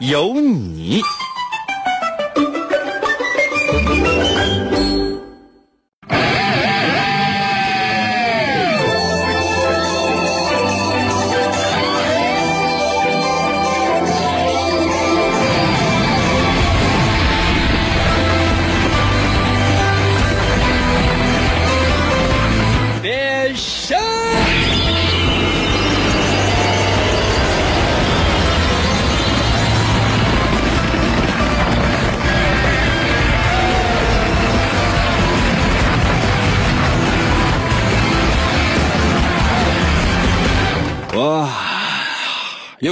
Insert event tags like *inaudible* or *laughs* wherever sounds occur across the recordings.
有你。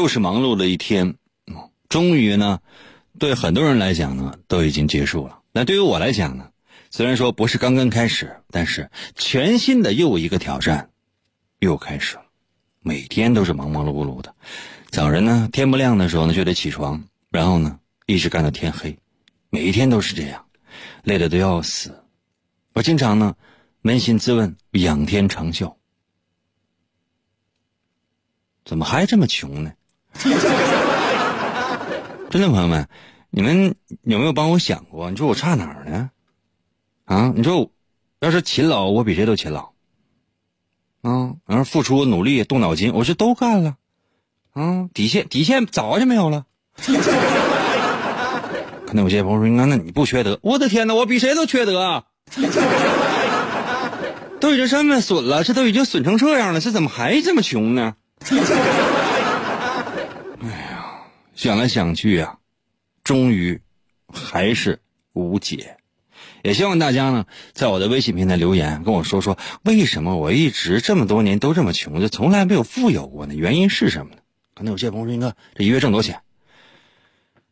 又是忙碌的一天，终于呢，对很多人来讲呢，都已经结束了。那对于我来讲呢，虽然说不是刚刚开始，但是全新的又一个挑战又开始了。每天都是忙忙碌碌的，早晨呢天不亮的时候呢就得起床，然后呢一直干到天黑，每一天都是这样，累得都要死。我经常呢扪心自问，仰天长啸，怎么还这么穷呢？*laughs* 真的，朋友们，你们有没有帮我想过？你说我差哪儿呢？啊，你说要是勤劳，我比谁都勤劳。啊，然后付出努力动脑筋，我这都干了。啊，底线底线早就没有了。*laughs* 可能有些朋友说：“那那你不缺德？”我的天哪，我比谁都缺德！都已经这么损了，这都已经损成这样了，这怎么还这么穷呢？想来想去啊，终于还是无解。也希望大家呢，在我的微信平台留言跟我说说，为什么我一直这么多年都这么穷，就从来没有富有过呢？原因是什么呢？可能有些朋友说，应该这一月挣多少钱？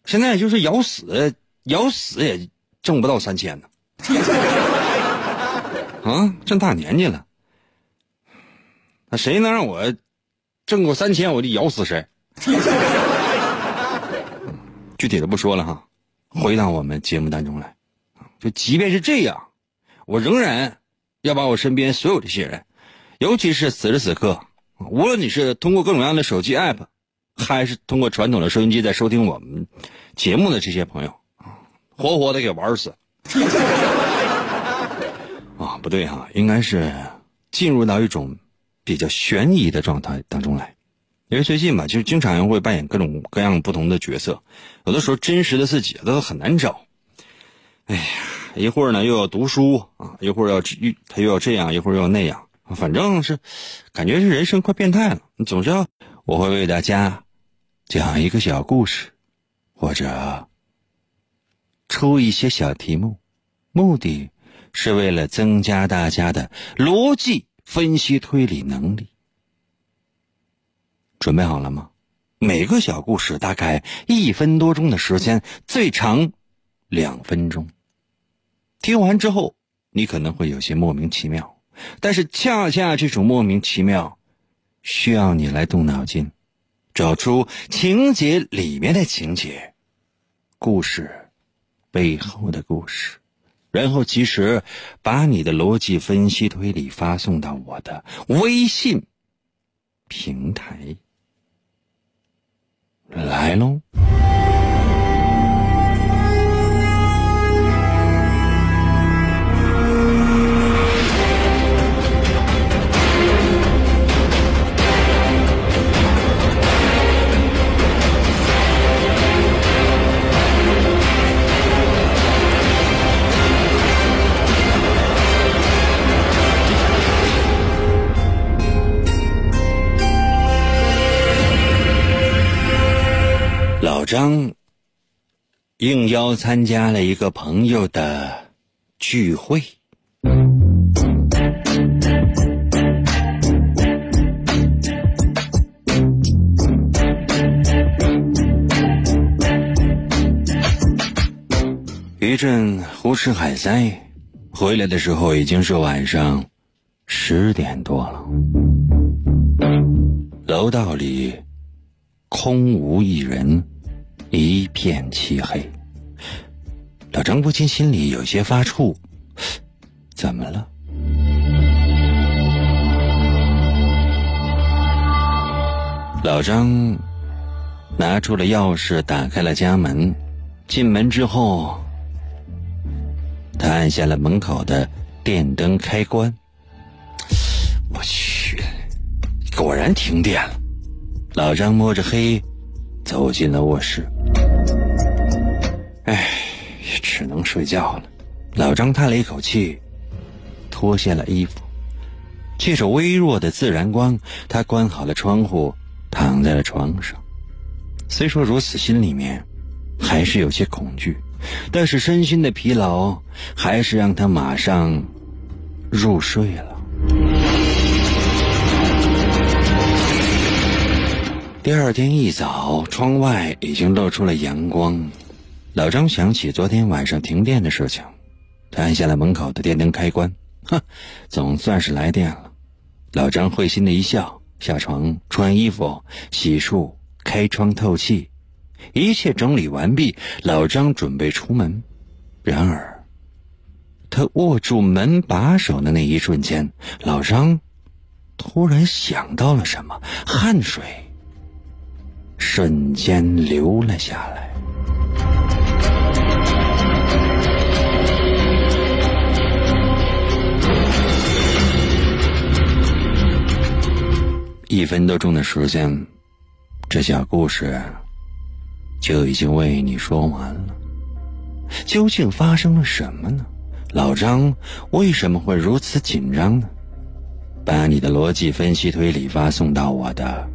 现在就是咬死咬死也挣不到三千呢。*laughs* 啊，这大年纪了，那谁能让我挣过三千，我就咬死谁。具体的不说了哈，回到我们节目当中来。就即便是这样，我仍然要把我身边所有这些人，尤其是此时此刻，无论你是通过各种各样的手机 app，还是通过传统的收音机在收听我们节目的这些朋友，活活的给玩死。啊，不对哈，应该是进入到一种比较悬疑的状态当中来，因为最近吧，就经常会扮演各种各样不同的角色，有的时候真实的自己都很难找。哎呀，一会儿呢又要读书啊，一会儿要他又要这样，一会儿又要那样，反正是感觉是人生快变态了。总之我会为大家讲一个小故事，或者出一些小题目，目的是为了增加大家的逻辑分析推理能力。准备好了吗？每个小故事大概一分多钟的时间，最长两分钟。听完之后，你可能会有些莫名其妙，但是恰恰这种莫名其妙，需要你来动脑筋，找出情节里面的情节，故事背后的故事，然后及时把你的逻辑分析推理发送到我的微信平台。来喽！张应邀参加了一个朋友的聚会。一阵胡吃海塞，回来的时候已经是晚上十点多了。楼道里空无一人，一片漆黑。老张不禁心里有些发怵，怎么了？老张拿出了钥匙，打开了家门。进门之后，他按下了门口的电灯开关。我去，果然停电了。老张摸着黑走进了卧室。唉，只能睡觉了。老张叹了一口气，脱下了衣服，借着微弱的自然光，他关好了窗户。躺在了床上，虽说如此，心里面还是有些恐惧，但是身心的疲劳还是让他马上入睡了。第二天一早，窗外已经露出了阳光。老张想起昨天晚上停电的事情，他按下了门口的电灯开关，哼，总算是来电了。老张会心的一笑。下床穿衣服、洗漱、开窗透气，一切整理完毕。老张准备出门，然而，他握住门把手的那一瞬间，老张突然想到了什么，汗水瞬间流了下来。一分多钟的时间，这小故事就已经为你说完了。究竟发生了什么呢？老张为什么会如此紧张呢？把你的逻辑分析推理发送到我的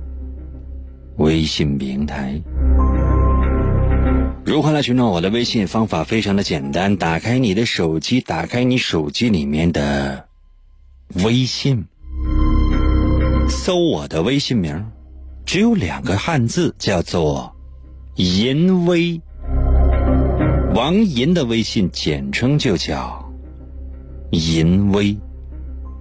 微信平台。如何来寻找我的微信？方法非常的简单，打开你的手机，打开你手机里面的微信。搜我的微信名，只有两个汉字，叫做“淫威”。王银的微信简称就叫“淫威”。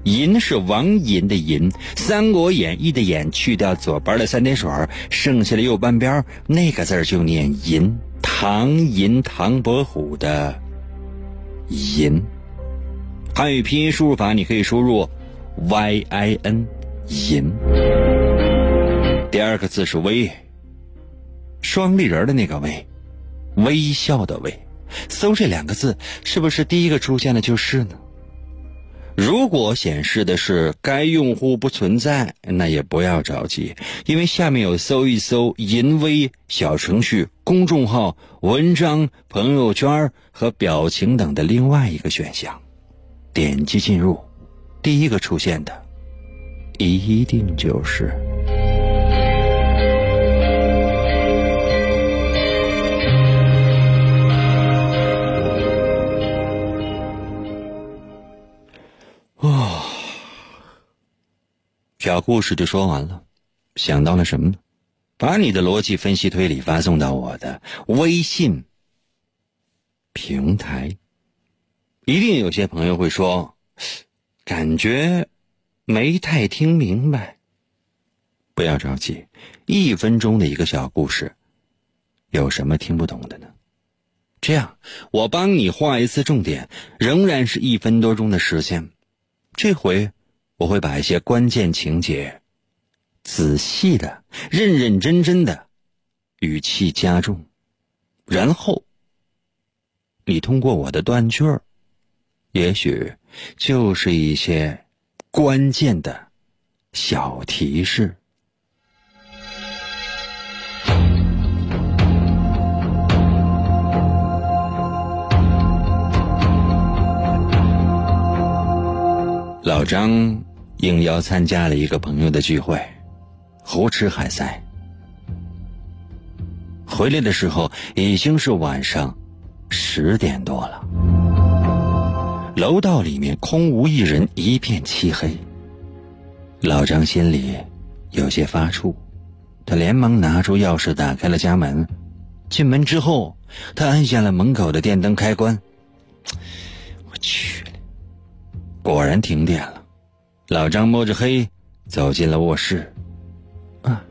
银是王银的银，《三国演义》的演去掉左边的三点水，剩下的右半边那个字就念银。唐寅唐伯虎的银。汉语拼音输入法，你可以输入 y i n。淫，第二个字是微，双立人的那个微，微笑的微。搜这两个字，是不是第一个出现的就是呢？如果显示的是该用户不存在，那也不要着急，因为下面有搜一搜淫微小程序、公众号、文章、朋友圈和表情等的另外一个选项，点击进入，第一个出现的。一定就是。哦，小故事就说完了。想到了什么呢？把你的逻辑分析推理发送到我的微信平台。一定有些朋友会说，感觉。没太听明白，不要着急，一分钟的一个小故事，有什么听不懂的呢？这样，我帮你画一次重点，仍然是一分多钟的时间。这回我会把一些关键情节仔细的、认认真真的语气加重，然后你通过我的断句儿，也许就是一些。关键的小提示。老张应邀参加了一个朋友的聚会，胡吃海塞。回来的时候已经是晚上十点多了。楼道里面空无一人，一片漆黑。老张心里有些发怵，他连忙拿出钥匙打开了家门，进门之后，他按下了门口的电灯开关。我去，果然停电了。老张摸着黑走进了卧室，啊，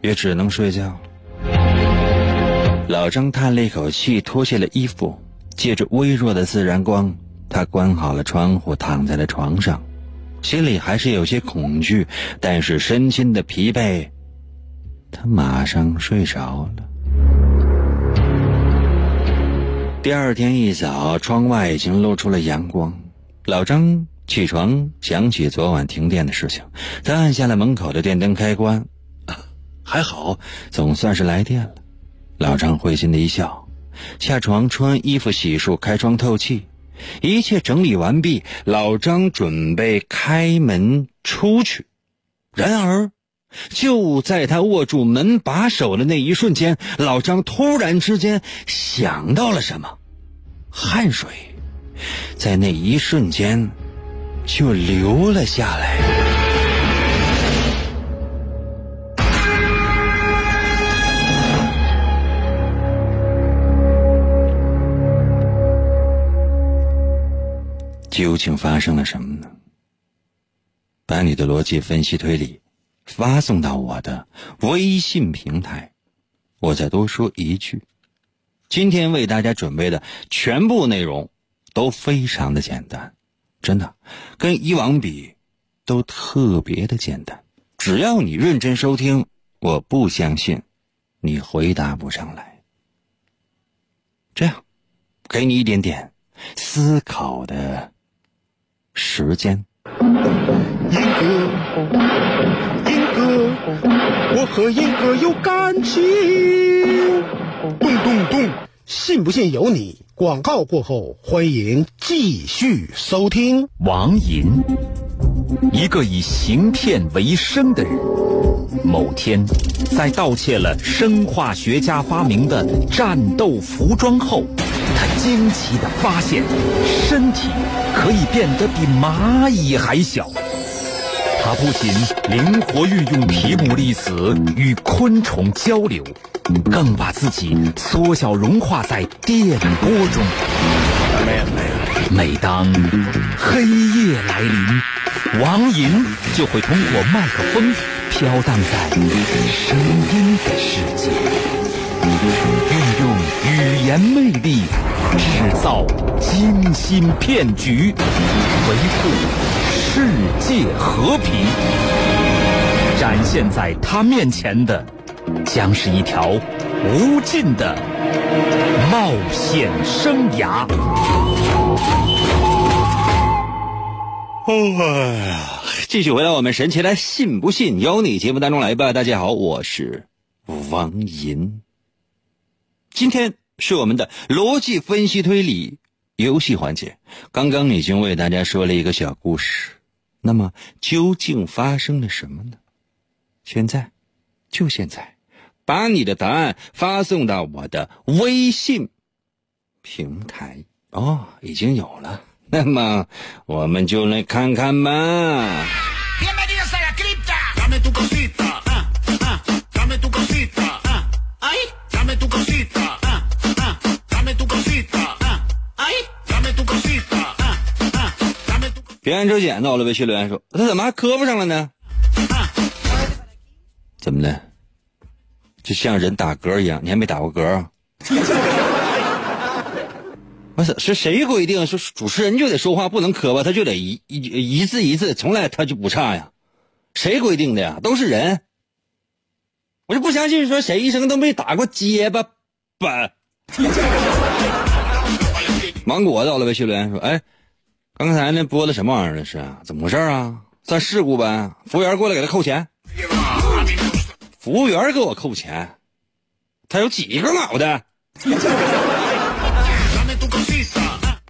也只能睡觉。老张叹了一口气，脱下了衣服，借着微弱的自然光，他关好了窗户，躺在了床上，心里还是有些恐惧，但是身心的疲惫，他马上睡着了。第二天一早，窗外已经露出了阳光。老张起床，想起昨晚停电的事情，他按下了门口的电灯开关，*laughs* 还好，总算是来电了。老张会心的一笑，下床穿衣服、洗漱、开窗透气，一切整理完毕。老张准备开门出去，然而，就在他握住门把手的那一瞬间，老张突然之间想到了什么，汗水在那一瞬间就流了下来。究竟发生了什么呢？把你的逻辑分析推理发送到我的微信平台。我再多说一句，今天为大家准备的全部内容都非常的简单，真的，跟以往比都特别的简单。只要你认真收听，我不相信你回答不上来。这样，给你一点点思考的。时间，英哥，英哥，我和英哥有感情。咚咚咚，信不信由你。广告过后，欢迎继续收听。王银，一个以行骗为生的人，某天，在盗窃了生化学家发明的战斗服装后。他惊奇的发现，身体可以变得比蚂蚁还小。他不仅灵活运用皮姆粒子与昆虫交流，更把自己缩小融化在电波中。每当黑夜来临，王银就会通过麦克风飘荡在声音的世界，运用语言魅力。制造精心骗局，维护世界和平。展现在他面前的，将是一条无尽的冒险生涯。哦，继续回到我们神奇的“信不信由你”节目当中来吧。大家好，我是王银。今天。是我们的逻辑分析推理游戏环节。刚刚已经为大家说了一个小故事，那么究竟发生了什么呢？现在，就现在，把你的答案发送到我的微信平台哦，已经有了。那么，我们就来看看吧。别人周剪到了微信留言说：“他怎么还磕巴上了呢？怎么的？就像人打嗝一样，你还没打过嗝啊？不是，是谁规定说主持人就得说话不能磕巴，他就得一一一字一字，从来他就不差呀？谁规定的呀？都是人。我就不相信说谁一生都没打过结巴吧？*laughs* 芒果到了微信留言说：哎。”刚才那播的什么玩意儿？那是怎么回事啊？算事故呗？服务员过来给他扣钱。服务员给我扣钱，他有几个脑袋？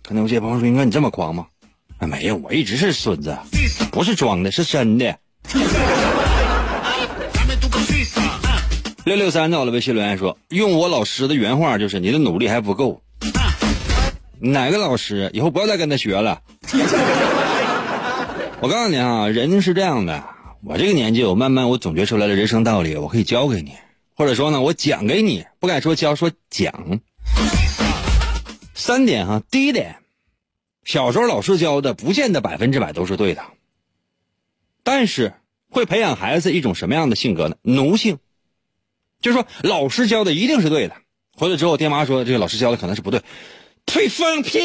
可能有些朋友说：“应该你这么狂吗？”哎，没有，我一直是孙子，不是装的，是真的。六六三到了微信留言说：“用我老师的原话就是，你的努力还不够。”哪个老师？以后不要再跟他学了。*laughs* 我告诉你啊，人是这样的。我这个年纪，我慢慢我总结出来了人生道理，我可以教给你。或者说呢，我讲给你，不敢说教，说讲。三点哈，第一点，小时候老师教的不见得百分之百都是对的，但是会培养孩子一种什么样的性格呢？奴性，就是说老师教的一定是对的，回来之后爹妈说这个老师教的可能是不对，退放屁，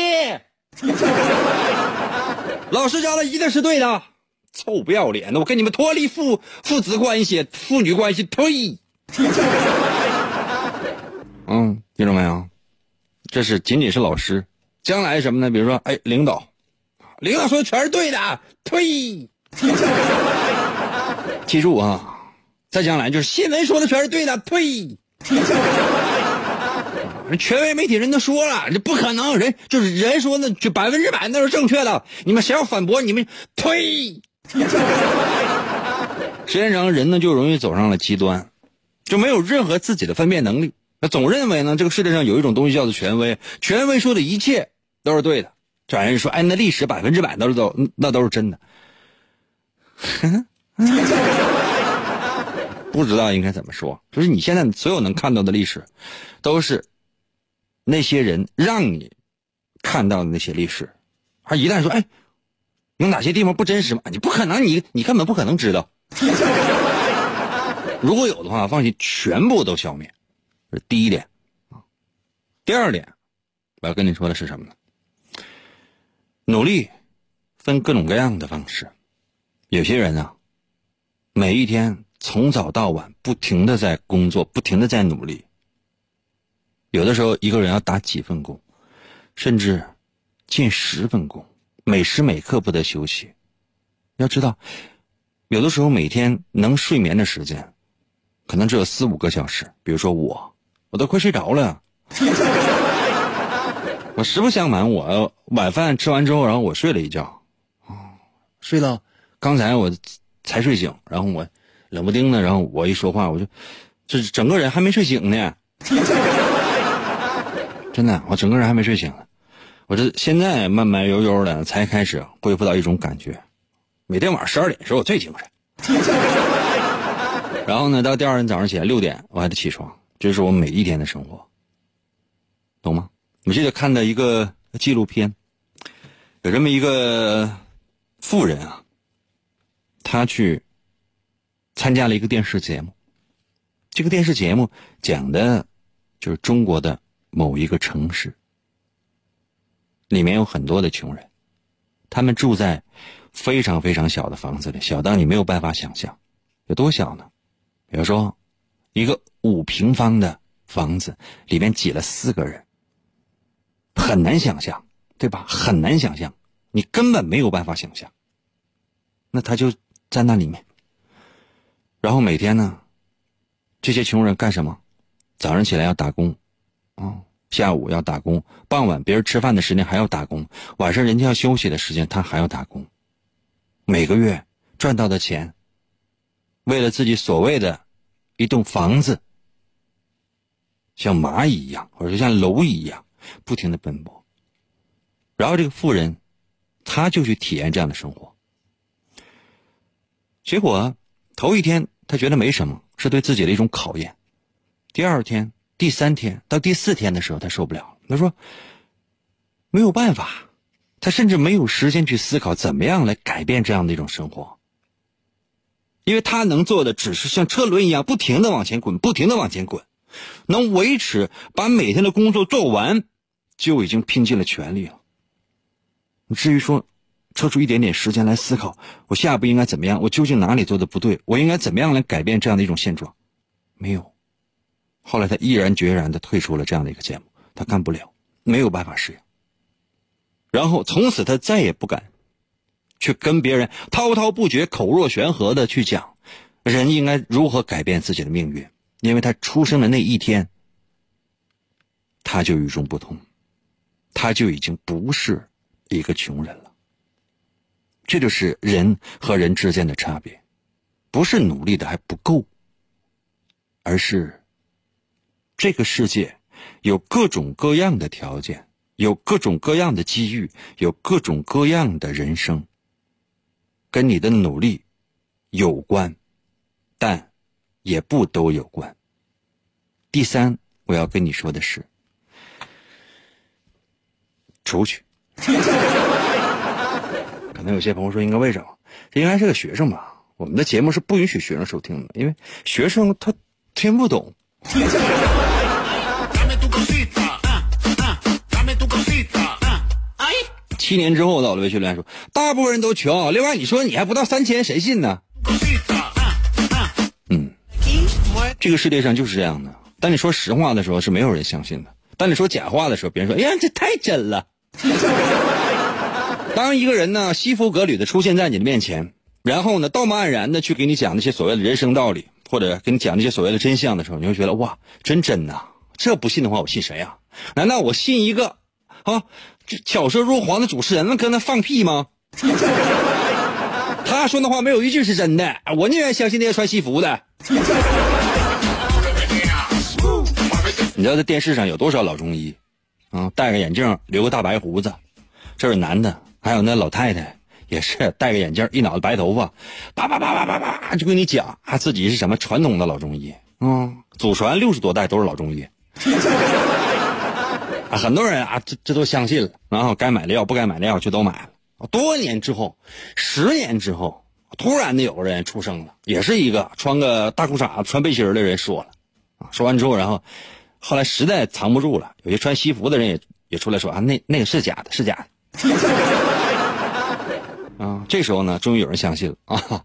*laughs* 老师教的一定是对的，臭不要脸的，我跟你们脱离父父子关系、父女关系，退。*laughs* 嗯，听着没有？这是仅仅是老师，将来什么呢？比如说，哎，领导，领导说的全是对的，退。*laughs* 记住啊，再将来就是新闻说的全是对的，退。权威媒体人都说了，这不可能，人就是人说那就百分之百那是正确的，你们谁要反驳，你们退。时间长，人呢就容易走上了极端。就没有任何自己的分辨能力，那总认为呢，这个世界上有一种东西叫做权威，权威说的一切都是对的。转人说，哎，那历史百分之百都是都那都是真的。*laughs* 不知道应该怎么说，就是你现在所有能看到的历史，都是那些人让你看到的那些历史。而一旦说，哎，有哪些地方不真实吗？你不可能，你你根本不可能知道。*laughs* 如果有的话，放心，全部都消灭。这是第一点。第二点，我要跟你说的是什么呢？努力分各种各样的方式。有些人啊，每一天从早到晚不停的在工作，不停的在努力。有的时候，一个人要打几份工，甚至近十份工，每时每刻不得休息。要知道，有的时候每天能睡眠的时间。可能只有四五个小时，比如说我，我都快睡着了。我实不相瞒，我晚饭吃完之后，然后我睡了一觉，睡到刚才我才睡醒，然后我冷不丁的，然后我一说话，我就这整个人还没睡醒呢。真的，我整个人还没睡醒呢，我这现在慢慢悠悠的才开始恢复到一种感觉，每天晚上十二点的时候我最精神。*laughs* 然后呢，到第二天早上起来六点，我还得起床，这是我每一天的生活，懂吗？我记得看到一个纪录片，有这么一个富人啊，他去参加了一个电视节目，这个电视节目讲的，就是中国的某一个城市，里面有很多的穷人，他们住在非常非常小的房子里，小到你没有办法想象，有多小呢？比如说，一个五平方的房子里面挤了四个人，很难想象，对吧？很难想象，你根本没有办法想象。那他就在那里面，然后每天呢，这些穷人干什么？早上起来要打工，啊，下午要打工，傍晚别人吃饭的时间还要打工，晚上人家要休息的时间他还要打工。每个月赚到的钱。为了自己所谓的一栋房子，像蚂蚁一样，或者像蝼蚁一样，不停的奔波。然后这个富人，他就去体验这样的生活。结果头一天他觉得没什么，是对自己的一种考验。第二天、第三天到第四天的时候，他受不了。他说：“没有办法，他甚至没有时间去思考怎么样来改变这样的一种生活。”因为他能做的只是像车轮一样不停的往前滚，不停的往前滚，能维持把每天的工作做完，就已经拼尽了全力了。至于说，抽出一点点时间来思考，我下一步应该怎么样？我究竟哪里做的不对？我应该怎么样来改变这样的一种现状？没有。后来他毅然决然的退出了这样的一个节目，他干不了，没有办法适应。然后从此他再也不敢。去跟别人滔滔不绝、口若悬河的去讲，人应该如何改变自己的命运？因为他出生的那一天，他就与众不同，他就已经不是一个穷人了。这就是人和人之间的差别，不是努力的还不够，而是这个世界有各种各样的条件，有各种各样的机遇，有各种各样的人生。跟你的努力有关，但也不都有关。第三，我要跟你说的是，出去。*laughs* 可能有些朋友说，应该为什么？这应该是个学生吧？我们的节目是不允许学生收听的，因为学生他听不懂。七年之后到了微信留言说，大部分人都穷。另外，你说你还不到三千，谁信呢？嗯，这个世界上就是这样的。当你说实话的时候，是没有人相信的；当你说假话的时候，别人说：“哎呀，这太真了。*laughs* ”当一个人呢，西服革履的出现在你的面前，然后呢，道貌岸然的去给你讲那些所谓的人生道理，或者给你讲那些所谓的真相的时候，你会觉得哇，真真呐！这不信的话，我信谁呀？难道我信一个啊，巧舌如簧的主持人搁那放屁吗？*laughs* 他说的话没有一句是真的，我宁愿相信那些穿西服的。你知道在电视上有多少老中医啊？戴个眼镜，留个大白胡子，这是男的；还有那老太太也是戴个眼镜，一脑袋白头发，叭叭叭叭叭叭就跟你讲，他自己是什么传统的老中医啊？祖传六十多代都是老中医。啊，很多人啊，这这都相信了，然后该买的药不该买的药就都买了。多年之后，十年之后，突然的有个人出生了，也是一个穿个大裤衩、穿背心的人说了，啊，说完之后，然后后来实在藏不住了，有些穿西服的人也也出来说啊，那那个是假的，是假的。*laughs* 啊，这时候呢，终于有人相信了啊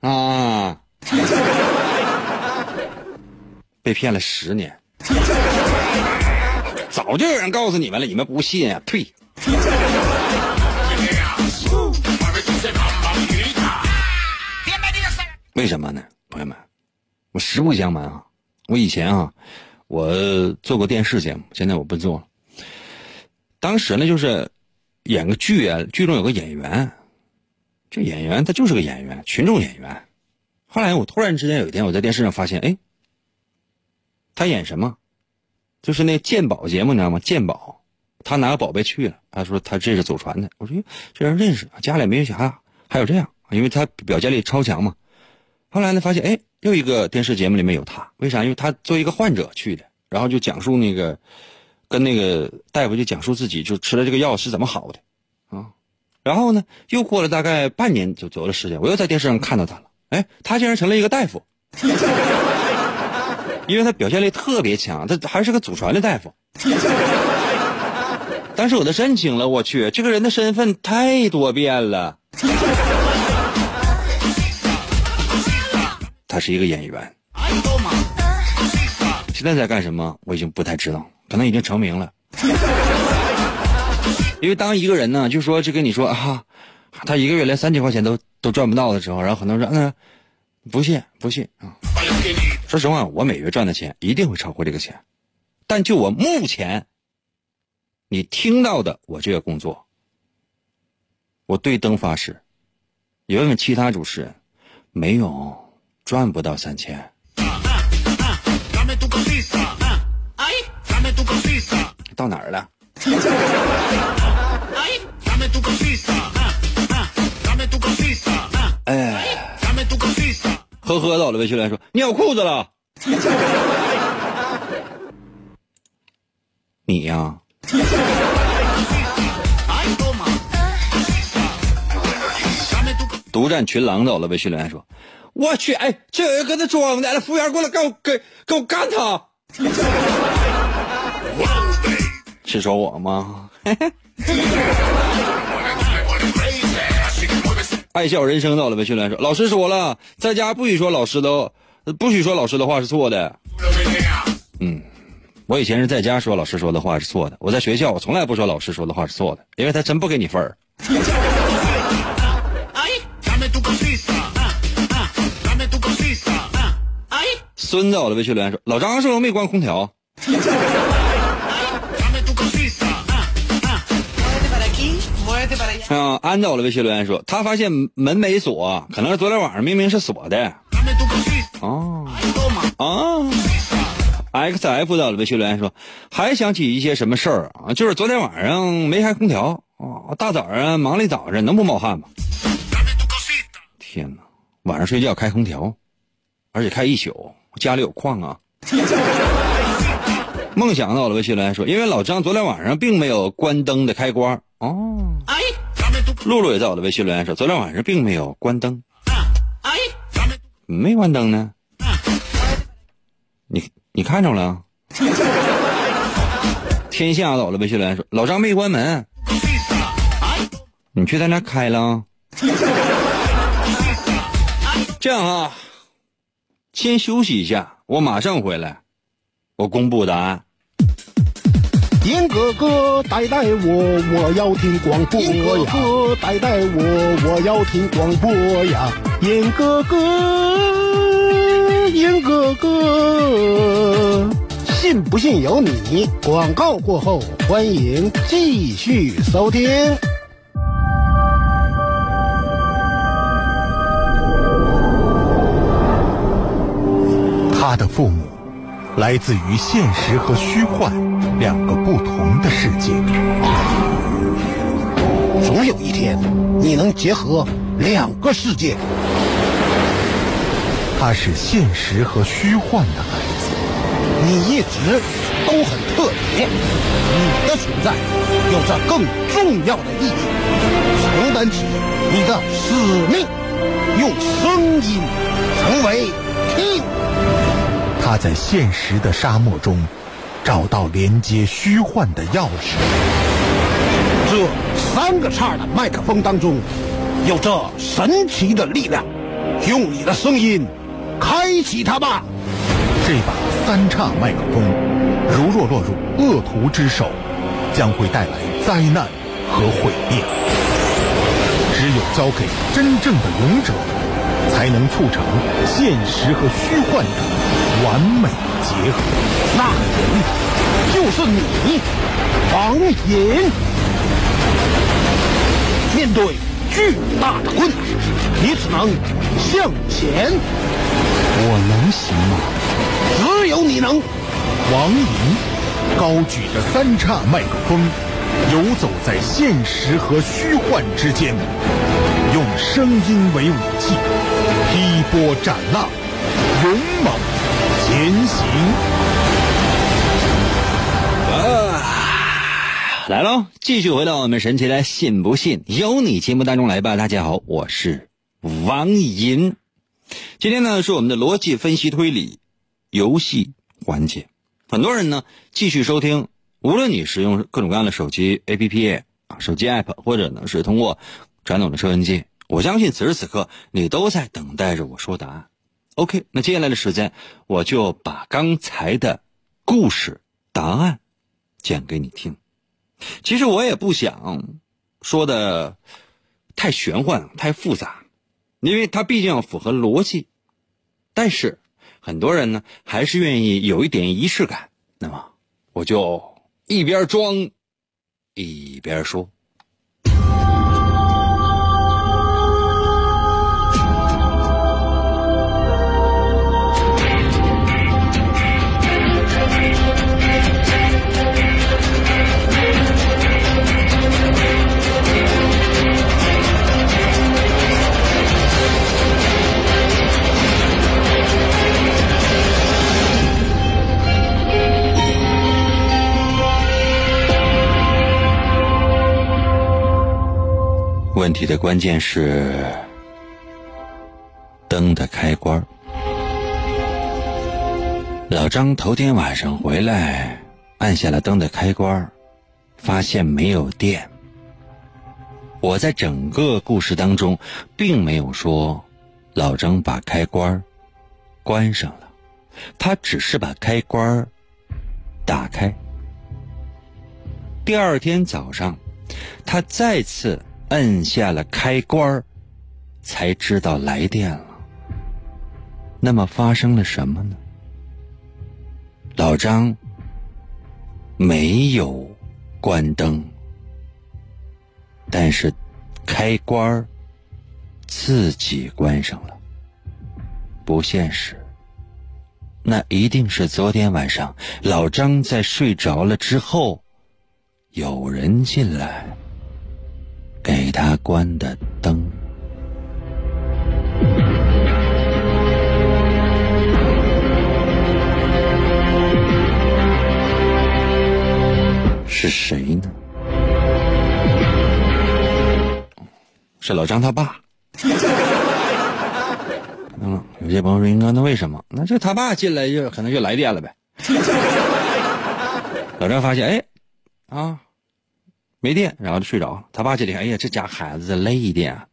啊，*laughs* 被骗了十年。早就有人告诉你们了，你们不信啊？退。为什么呢，朋友们？我实不相瞒啊，我以前啊，我做过电视节目，现在我不做了。当时呢，就是演个剧啊，剧中有个演员，这演员他就是个演员，群众演员。后来我突然之间有一天，我在电视上发现，哎，他演什么？就是那鉴宝节目，你知道吗？鉴宝，他拿个宝贝去了，他说他这是祖传的。我说这人认识，家里没有啥，还有这样，因为他表现力超强嘛。后来呢，发现哎，又一个电视节目里面有他，为啥？因为他作为一个患者去的，然后就讲述那个，跟那个大夫就讲述自己就吃了这个药是怎么好的，啊，然后呢，又过了大概半年就左右的时间，我又在电视上看到他了，哎，他竟然成了一个大夫。*laughs* 因为他表现力特别强，他还是个祖传的大夫。当时我都震惊了，我去，这个人的身份太多变了。他是一个演员，现在在干什么？我已经不太知道，可能已经成名了。因为当一个人呢，就说就跟你说啊，他一个月连三千块钱都都赚不到的时候，然后很多人说嗯，不信不信啊。说实话，我每月赚的钱一定会超过这个钱，但就我目前，你听到的我这个工作，我对灯发誓，你问问其他主持人，没有赚不到三千。到哪儿了？哎。呵呵，到了，魏学良说尿裤子了。你呀？独占群狼，走了，魏学良说：“我去，哎，这有人搁那装的，服务员过来，给我给给我干他。*laughs* ”是说我吗？*laughs* 爱笑人生到了，魏训练说：“老师说了，在家不许说老师的，不许说老师的话是错的。”嗯，我以前是在家说老师说的话是错的，我在学校我从来不说老师说的话是错的，因为他真不给你分儿。孙子，我的魏训练说：“老张是不是没关空调？”啊，安到了微信留言说，他发现门没锁，可能是昨天晚上明明是锁的。哦，啊，X F 到了微信留言说，还想起一些什么事儿啊？就是昨天晚上没开空调啊，大早上忙了一早上，能不冒汗吗？天哪，晚上睡觉开空调，而且开一宿，家里有矿啊。*laughs* 梦想到了微信留言说，因为老张昨天晚上并没有关灯的开关哦。露露也在我的微信留言说，昨天晚上并没有关灯，没关灯呢。你你看着了？*laughs* 天下到了微信留言说，老张没关门，你去他那开了。这样啊，先休息一下，我马上回来，我公布答案。严哥哥带带我，我要听广播呀！严哥哥带带我，我要听广播呀！严哥哥，严哥哥，信不信由你。广告过后，欢迎继续收听。他的父母来自于现实和虚幻两个不同的世界。总有一天，你能结合两个世界。他是现实和虚幻的孩子，你一直都很特别，你的存在有着更重要的意义，承担起你的使命，用声音成为 king。他在现实的沙漠中找到连接虚幻的钥匙。这三个叉的麦克风当中，有着神奇的力量，用你的声音开启它吧。这把三叉麦克风，如若落入恶徒之手，将会带来灾难和毁灭。只有交给真正的勇者，才能促成现实和虚幻的完美结合。那人就是你，王隐。面对巨大的困难，你只能向前。我能行吗？只有你能。王莹高举着三叉麦克风，游走在现实和虚幻之间，用声音为武器，劈波斩浪，勇猛前行。啊来喽，继续回到我们神奇的“信不信由你”节目当中来吧。大家好，我是王银。今天呢是我们的逻辑分析推理游戏环节。很多人呢继续收听，无论你使用各种各样的手机 APP 啊、手机 App，或者呢是通过传统的收音机，我相信此时此刻你都在等待着我说答案。OK，那接下来的时间，我就把刚才的故事答案讲给你听。其实我也不想说的太玄幻、太复杂，因为它毕竟要符合逻辑。但是很多人呢，还是愿意有一点仪式感。那么，我就一边装一边说。问题的关键是灯的开关。老张头天晚上回来，按下了灯的开关，发现没有电。我在整个故事当中，并没有说老张把开关关上了，他只是把开关打开。第二天早上，他再次。摁下了开关才知道来电了。那么发生了什么呢？老张没有关灯，但是开关自己关上了，不现实。那一定是昨天晚上老张在睡着了之后，有人进来。给他关的灯是谁呢？是老张他爸。*laughs* 嗯，有些朋友说应该那为什么？那这他爸进来就可能就来电了呗。老张发现，哎啊。没电，然后就睡着了。他爸这里，哎呀，这家孩子累的，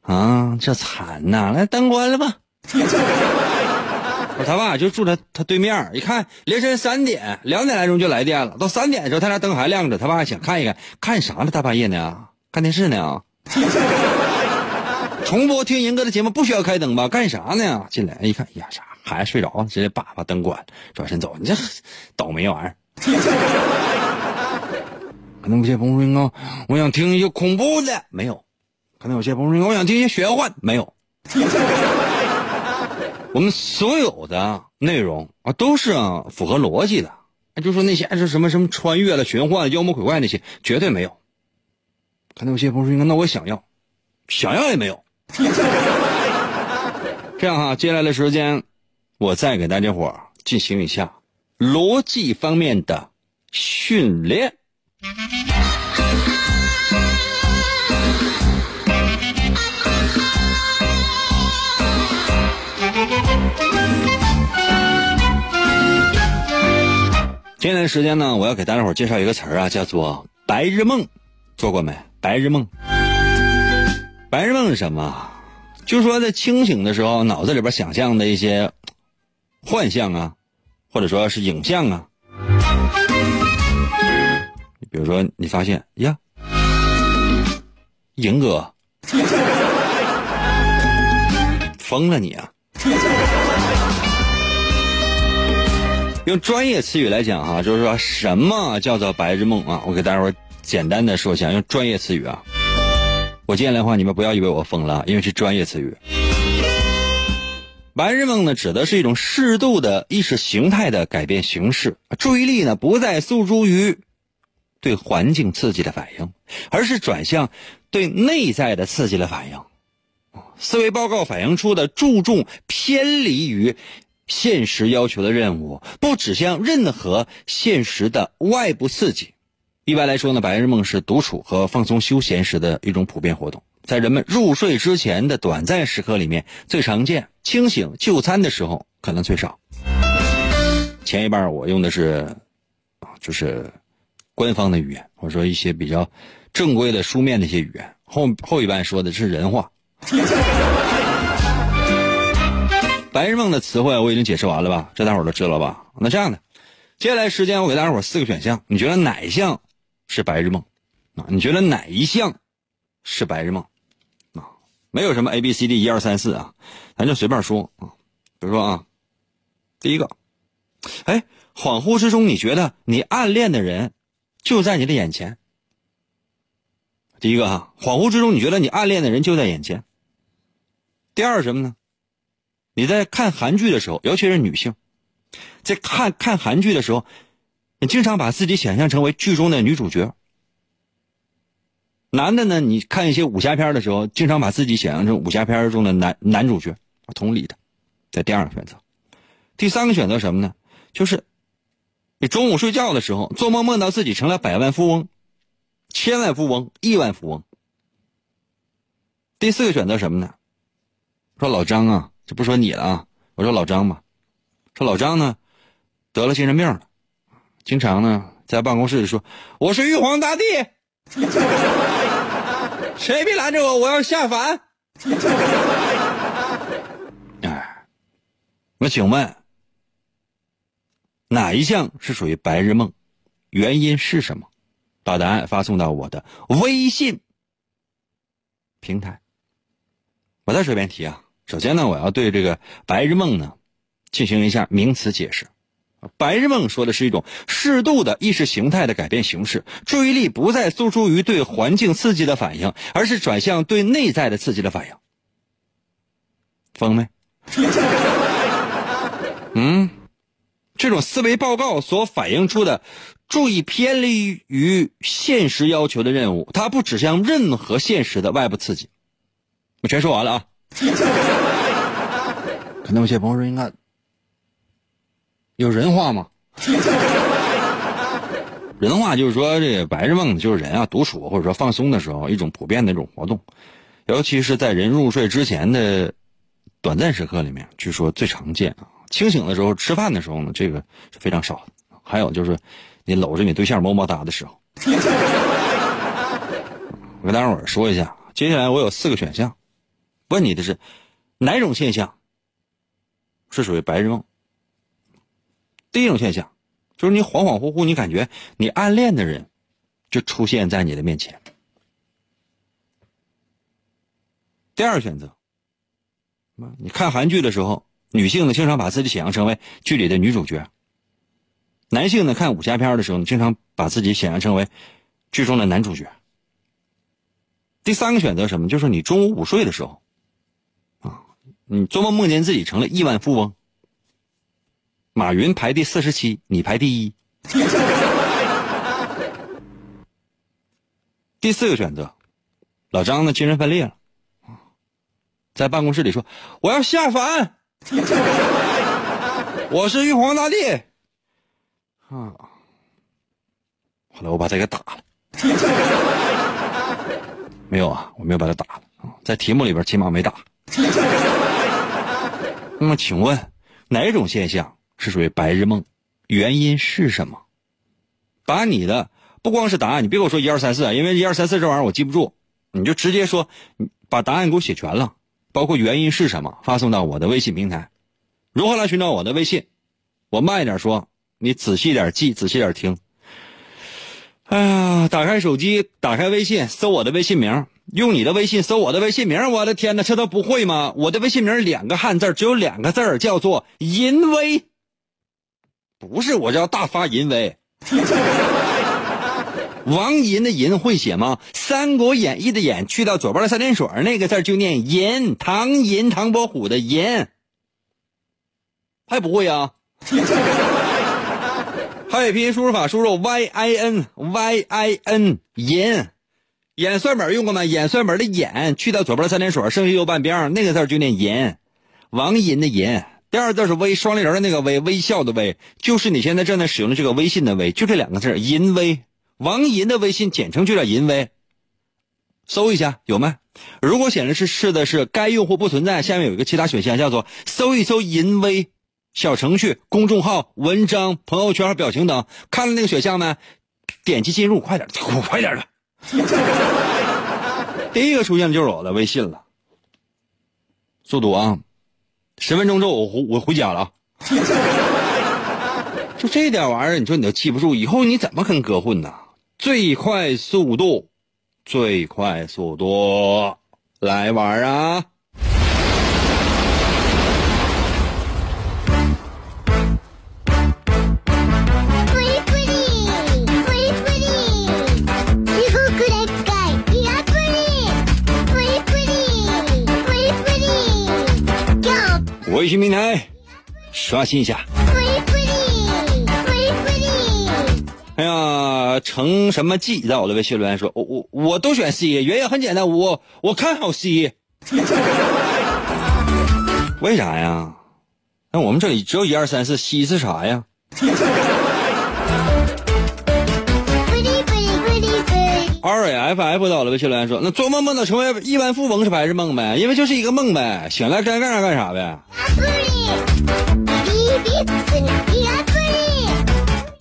啊，这惨呐！来，灯关了吧。*laughs* 我他爸就住在他对面，一看凌晨三点、两点来钟就来电了。到三点的时候，他家灯还亮着。他爸想看一看，看啥呢？大半夜呢？看电视呢？*laughs* 重播听银哥的节目不需要开灯吧？干啥呢？进来一看，哎呀，啥？孩子睡着了，直接把把灯关，转身走。你这倒霉玩意儿！可能有些朋友说，我想听一些恐怖的，没有；可能有些朋友说，我想听一些玄幻，没有。*laughs* 我们所有的内容啊，都是符合逻辑的。就说那些是什么什么穿越了、玄幻、妖魔鬼怪那些，绝对没有。可能有些朋友说，那我想要，想要也没有。*laughs* 这样哈，接下来的时间，我再给大家伙进行一下逻辑方面的训练。接下来时间呢，我要给大家伙介绍一个词儿啊，叫做“白日梦”，做过没？白日梦，白日梦是什么？就说在清醒的时候，脑子里边想象的一些幻象啊，或者说是影像啊。比如说，你发现呀，赢哥 *laughs* 疯了你啊！用专业词语来讲哈，就是说什么叫做白日梦啊？我给大家伙简单的说一下，用专业词语啊。我接下来的话，你们不要以为我疯了，因为是专业词语。白日梦呢，指的是一种适度的意识形态的改变形式，注意力呢不再诉诸于对环境刺激的反应，而是转向对内在的刺激的反应。思维报告反映出的注重偏离于。现实要求的任务不指向任何现实的外部刺激。一般来说呢，白日梦是独处和放松休闲时的一种普遍活动，在人们入睡之前的短暂时刻里面最常见，清醒就餐的时候可能最少。前一半我用的是，就是官方的语言，或者说一些比较正规的书面的一些语言。后后一半说的是人话。*laughs* 白日梦的词汇我已经解释完了吧？这大伙都知道吧？那这样的，接下来时间我给大伙四个选项，你觉得哪一项是白日梦？啊，你觉得哪一项是白日梦？啊，没有什么 A B C D 一二三四啊，咱就随便说啊。比如说啊，第一个，哎，恍惚之中你觉得你暗恋的人就在你的眼前。第一个哈，恍惚之中你觉得你暗恋的人就在眼前。第二什么呢？你在看韩剧的时候，尤其是女性，在看看韩剧的时候，你经常把自己想象成为剧中的女主角。男的呢，你看一些武侠片的时候，经常把自己想象成武侠片中的男男主角，同理的，在第二个选择。第三个选择什么呢？就是你中午睡觉的时候，做梦梦到自己成了百万富翁、千万富翁、亿万富翁。第四个选择什么呢？说老张啊。就不说你了啊，我说老张吧，说老张呢得了精神病了，经常呢在办公室里说我是玉皇大帝，*laughs* 谁别拦着我，我要下凡。*laughs* 哎，那请问哪一项是属于白日梦？原因是什么？把答案发送到我的微信平台。我再说一遍题啊。首先呢，我要对这个白日梦呢进行一下名词解释。白日梦说的是一种适度的意识形态的改变形式，注意力不再诉诸于对环境刺激的反应，而是转向对内在的刺激的反应。疯没？*laughs* 嗯，这种思维报告所反映出的注意偏离于现实要求的任务，它不指向任何现实的外部刺激。我全说完了啊。可能有些朋友说：“应该有人话吗？” *laughs* 人话就是说，这个白日梦就是人啊独处或者说放松的时候一种普遍的一种活动，尤其是在人入睡之前的短暂时刻里面，据说最常见啊。清醒的时候吃饭的时候呢，这个是非常少的。还有就是你搂着你对象么么哒的时候。我跟大伙儿说一下，接下来我有四个选项，问你的是哪种现象是属于白日梦？第一种现象就是你恍恍惚惚，你感觉你暗恋的人就出现在你的面前。第二选择，你看韩剧的时候，女性呢经常把自己想象成为剧里的女主角；男性呢看武侠片的时候，经常把自己想象成为剧中的男主角。第三个选择什么？就是你中午午睡的时候，啊，你做梦梦见自己成了亿万富翁。马云排第四十七，你排第一。*laughs* 第四个选择，老张呢精神分裂了，在办公室里说：“我要下凡，*laughs* 我是玉皇大帝。”啊，后来我把他给打了。*laughs* 没有啊，我没有把他打了啊，在题目里边起码没打。*laughs* 那么，请问哪种现象是属于白日梦？原因是什么？把你的不光是答案，你别给我说一二三四，因为一二三四这玩意儿我记不住，你就直接说，把答案给我写全了，包括原因是什么，发送到我的微信平台。如何来寻找我的微信？我慢一点说，你仔细点记，仔细点听。哎呀，打开手机，打开微信，搜我的微信名，用你的微信搜我的微信名。我的天哪，这都不会吗？我的微信名两个汉字，只有两个字叫做“淫威”，不是我叫大发淫威。王银的银会写吗？《三国演义》的演去掉左边的三点水那个字就念银，唐银唐伯虎的银，还不会啊？汉语拼音输入法输入 y i n y i n 银，演算本用过吗？演算本的演去掉左边的三点水，剩下右半边那个字就念银，王银的银。第二字是微，双立人的那个微，微笑的微，就是你现在正在使用的这个微信的微，就这两个字，银微。王银的微信简称就叫银微，搜一下有没？如果显示是是的是该用户不存在，下面有一个其他选项叫做搜一搜银微。小程序、公众号、文章、朋友圈、表情等，看了那个选项没？点击进入，快点，*laughs* 快点的。*laughs* 第一个出现的就是我的微信了，速度啊！十分钟之后我回我回家了。*laughs* 就这点玩意儿，你说你都记不住，以后你怎么跟哥混呢？最快速度，最快速度，来玩啊！微信平台刷新一下。*laughs* 哎呀，成什么记在我的微信留言说，我我我都选 C，原因很简单，我我看好 C。*laughs* 为啥呀？那我们这里只有一二三四，C 是啥呀 A F F 到了，微信留言说：“那做梦梦到成为亿万富翁是白日梦呗？因为就是一个梦呗，醒来该干啥干啥呗。”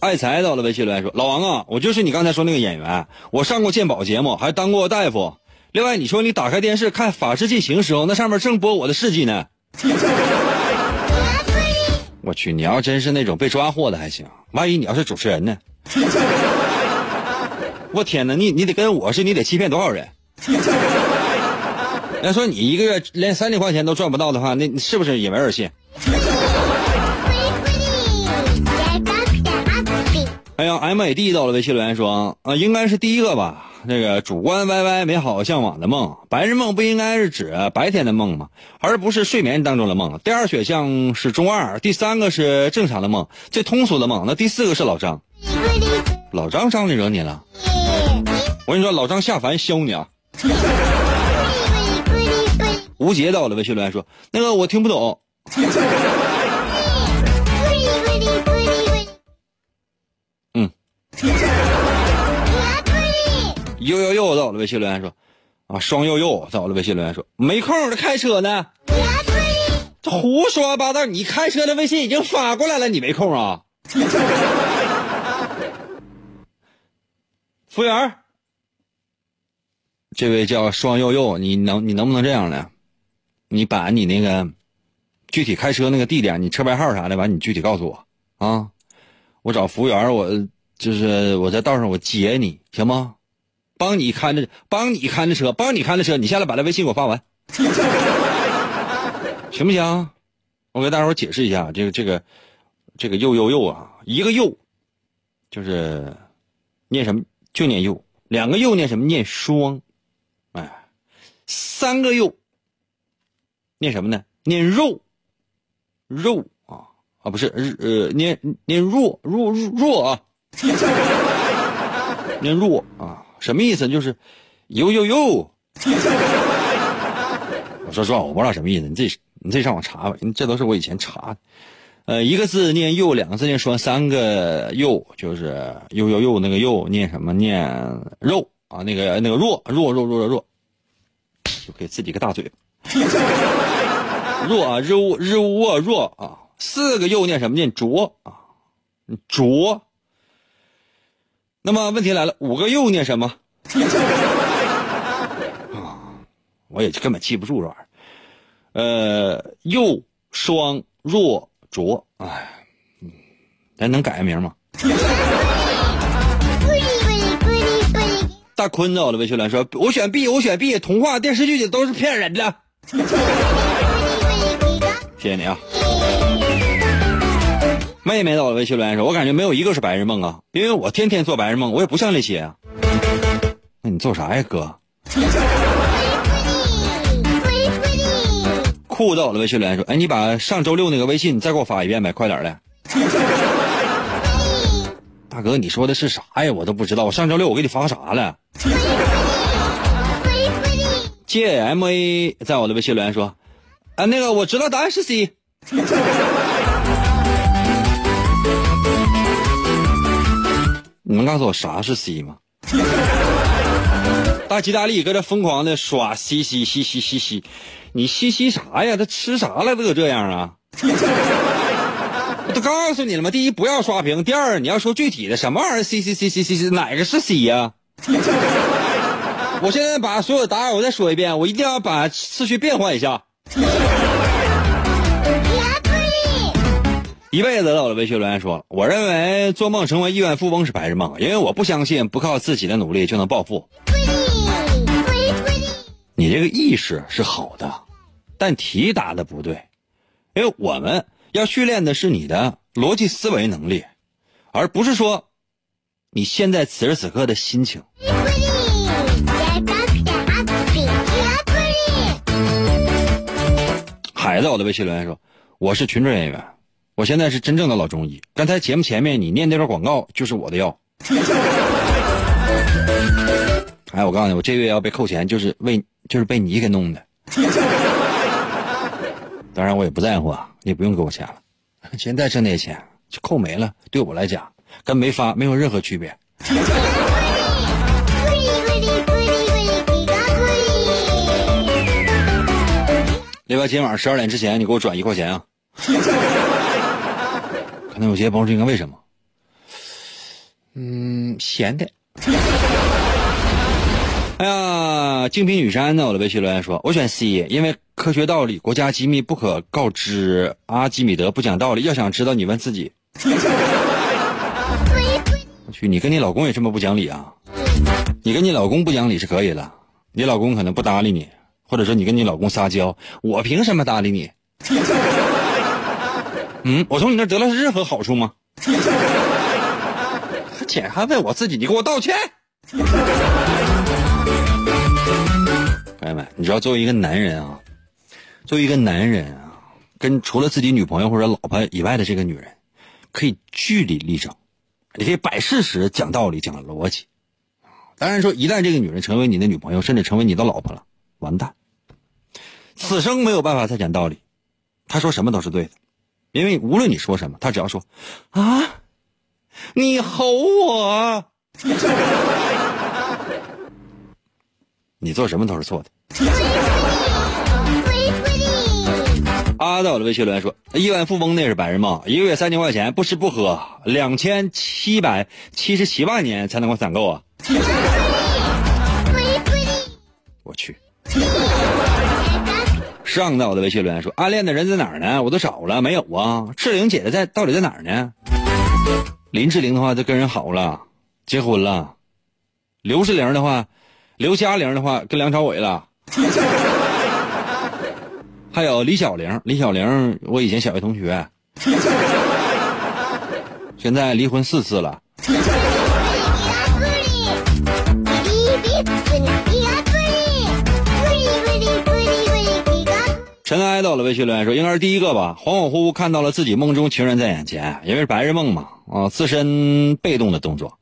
爱财到了，微信留言说：“老王啊，我就是你刚才说那个演员，我上过鉴宝节目，还当过大夫。另外，你说你打开电视看《法制进行》时候，那上面正播我的事迹呢。*laughs* 我去，你要真是那种被抓获的还行，万一你要是主持人呢？” *laughs* 我天哪，你你得跟我是，你得欺骗多少人？*laughs* 要说你一个月连三千块钱都赚不到的话，那是不是也没人信？，M A D 到了微信留言说啊，应该是第一个吧。那个主观 Y Y 美好向往的梦，白日梦不应该是指白天的梦吗？而不是睡眠当中的梦。第二选项是中二，第三个是正常的梦，最通俗的梦。那第四个是老张。老张张里惹你了？我跟你说，老张下凡削你啊！吴杰到了，微信留言说：“那个我听不懂。”嗯，*laughs* 悠悠悠在我的微信留言说，啊，双又又在我的微信留言说，没空这开车呢。别追这胡说八道！你开车的微信已经发过来了，你没空啊？*laughs* 服务员，这位叫双又又，你能你能不能这样呢？你把你那个具体开车那个地点，你车牌号啥的，完你具体告诉我啊。我找服务员，我就是我在道上我接你行吗？帮你看着，帮你看着车，帮你看着车，你下来把那微信给我发完。*laughs* 行不行？我给大伙解释一下，这个这个这个又又又啊，一个又就是念什么就念又，两个又念什么念双，哎，三个又念什么呢？念肉肉啊啊不是呃念念弱弱弱啊，*laughs* 念弱啊什么意思？就是呦呦呦。我说实话，我不知道什么意思，你自己。你自己上网查吧，这都是我以前查的。呃，一个字念又，两个字念双，三个又就是又又又那个又念什么？念肉啊，那个那个弱弱弱弱弱弱，就可以自己个大嘴。弱啊，日乌日乌沃弱啊，四个又念什么？念浊啊，浊。那么问题来了，五个又念什么？*laughs* 啊，我也根本记不住这玩意儿。呃，又双若浊，哎，咱能改个名吗？大坤在我的微信来说，我选 B，我选 B，童话电视剧的都是骗人的。*laughs* 谢谢你啊，妹妹在我的微信留言说，我感觉没有一个是白日梦啊，因为我天天做白日梦，我也不像那些啊。那你做啥呀，哥？酷到了微信留言说：“哎，你把上周六那个微信再给我发一遍呗，快点的。”大哥，你说的是啥呀？我都不知道。我上周六我给你发啥了？J M A 在我的微信留言说：“啊，那个我知道答案是 C。”你能告诉我啥是 C 吗？*laughs* 大吉大利搁这疯狂的刷嘻嘻嘻嘻嘻嘻。你嘻嘻啥呀？他吃啥了？都这样啊？*laughs* 我都告诉你了吗？第一，不要刷屏；第二，你要说具体的什么玩意儿？C C C C C C，哪个是 C 呀？*laughs* 我现在把所有答案我再说一遍，我一定要把次序变换一下。一辈子在我的微信留言说，我认为做梦成为亿万富翁是白日梦，因为我不相信不靠自己的努力就能暴富。你这个意识是好的。但题答的不对，因为我们要训练的是你的逻辑思维能力，而不是说你现在此时此刻的心情。海子，我的微信留言说：“我是群众演员，我现在是真正的老中医。刚才节目前面你念那段广告就是我的药。*laughs* ”哎，我告诉你，我这月要被扣钱，就是为就是被你给弄的。当然我也不在乎啊，你也不用给我钱了。现在挣那些钱就扣没了，对我来讲跟没发没有任何区别。另外，今晚上十二点之前你给我转一块钱啊。可能有些朋友说应该为什么？嗯，闲的。*laughs* 哎呀，精品雨山呢？我的微信留言说，我选 C，因为科学道理，国家机密不可告知。阿基米德不讲道理，要想知道，你问自己。我去，你跟你老公也这么不讲理啊？你跟你老公不讲理是可以的，你老公可能不搭理你，或者说你跟你老公撒娇，我凭什么搭理你？嗯，我从你那得了任何好处吗？*laughs* 还且还问我自己，你给我道歉。朋友们，你知道作为一个男人啊，作为一个男人啊，跟除了自己女朋友或者老婆以外的这个女人，可以据理力争，你可以摆事实、讲道理、讲逻辑。当然说，一旦这个女人成为你的女朋友，甚至成为你的老婆了，完蛋，此生没有办法再讲道理。她说什么都是对的，因为无论你说什么，他只要说啊，你吼我，*laughs* 你做什么都是错的。阿道的微信留言说：“亿万富翁那是白日梦，一个月三千块钱，不吃不喝，两千七百七十七万年才能够攒够啊！”我去。上到的微信留言说：“暗恋的人在哪儿呢？我都找了，没有啊。志玲姐姐在，到底在哪儿呢？林志玲的话，就跟人好了，结婚了。刘志玲的话，刘嘉玲的话，跟梁朝伟了。”还有李小玲，李小玲，我以前小学同学，现在离婚四次了。尘埃到了，微信留言说应该是第一个吧，恍恍惚惚看到了自己梦中情人在眼前，因为是白日梦嘛，啊，自身被动的动作。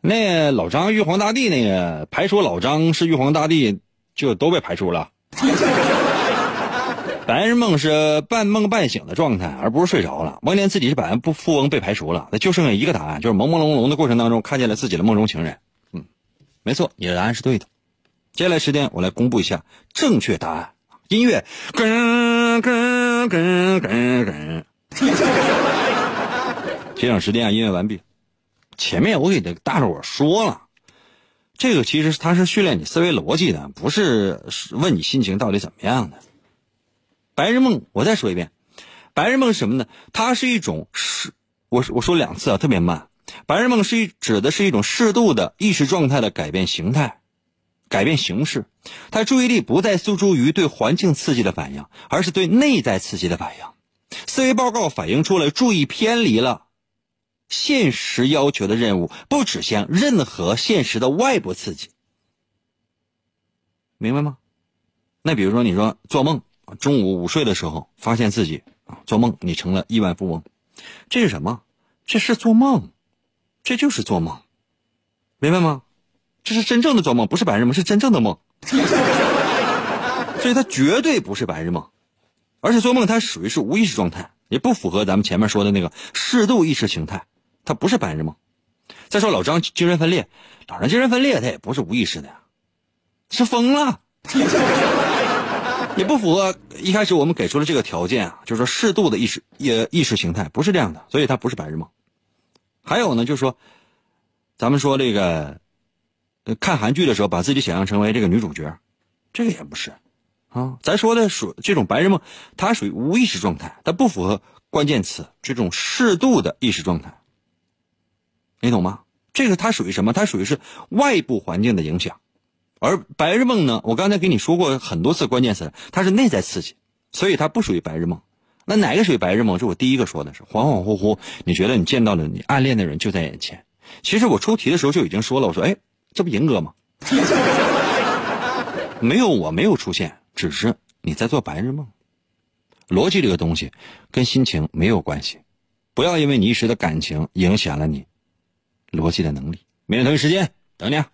那老张玉皇大帝那个排除老张是玉皇大帝，就都被排除了。*laughs* 白日梦是半梦半醒的状态，而不是睡着了。梦见自己是百万富翁被排除了，那就剩下一个答案，就是朦朦胧胧的过程当中看见了自己的梦中情人。嗯，没错，你的答案是对的。接下来时间我来公布一下正确答案。音乐，跟跟跟跟跟。节省时间啊，音乐完毕。前面我给这大伙说了，这个其实它是训练你思维逻辑的，不是问你心情到底怎么样的。白日梦，我再说一遍，白日梦什么呢？它是一种适，我我说两次啊，特别慢。白日梦是一指的是一种适度的意识状态的改变形态、改变形式。他注意力不再诉诸于对环境刺激的反应，而是对内在刺激的反应。思维报告反映出了注意偏离了现实要求的任务，不指向任何现实的外部刺激。明白吗？那比如说，你说做梦。中午午睡的时候，发现自己啊做梦，你成了亿万富翁，这是什么？这是做梦，这就是做梦，明白吗？这是真正的做梦，不是白日梦，是真正的梦。*laughs* 所以它绝对不是白日梦，而且做梦它属于是无意识状态，也不符合咱们前面说的那个适度意识形态，它不是白日梦。再说老张精神分裂，老张精神分裂，他也不是无意识的呀，是疯了。*laughs* 也不符合一开始我们给出的这个条件啊，就是说适度的意识也意识形态不是这样的，所以它不是白日梦。还有呢，就是说，咱们说这个看韩剧的时候，把自己想象成为这个女主角，这个也不是啊。咱说的属这种白日梦，它属于无意识状态，它不符合关键词这种适度的意识状态，你懂吗？这个它属于什么？它属于是外部环境的影响。而白日梦呢？我刚才给你说过很多次关键词，它是内在刺激，所以它不属于白日梦。那哪个属于白日梦？是我第一个说的是恍恍惚惚，你觉得你见到了你暗恋的人就在眼前。其实我出题的时候就已经说了，我说哎，这不银哥吗？*laughs* 没有，我没有出现，只是你在做白日梦。逻辑这个东西跟心情没有关系，不要因为你一时的感情影响了你逻辑的能力。明天同一时间等你。啊。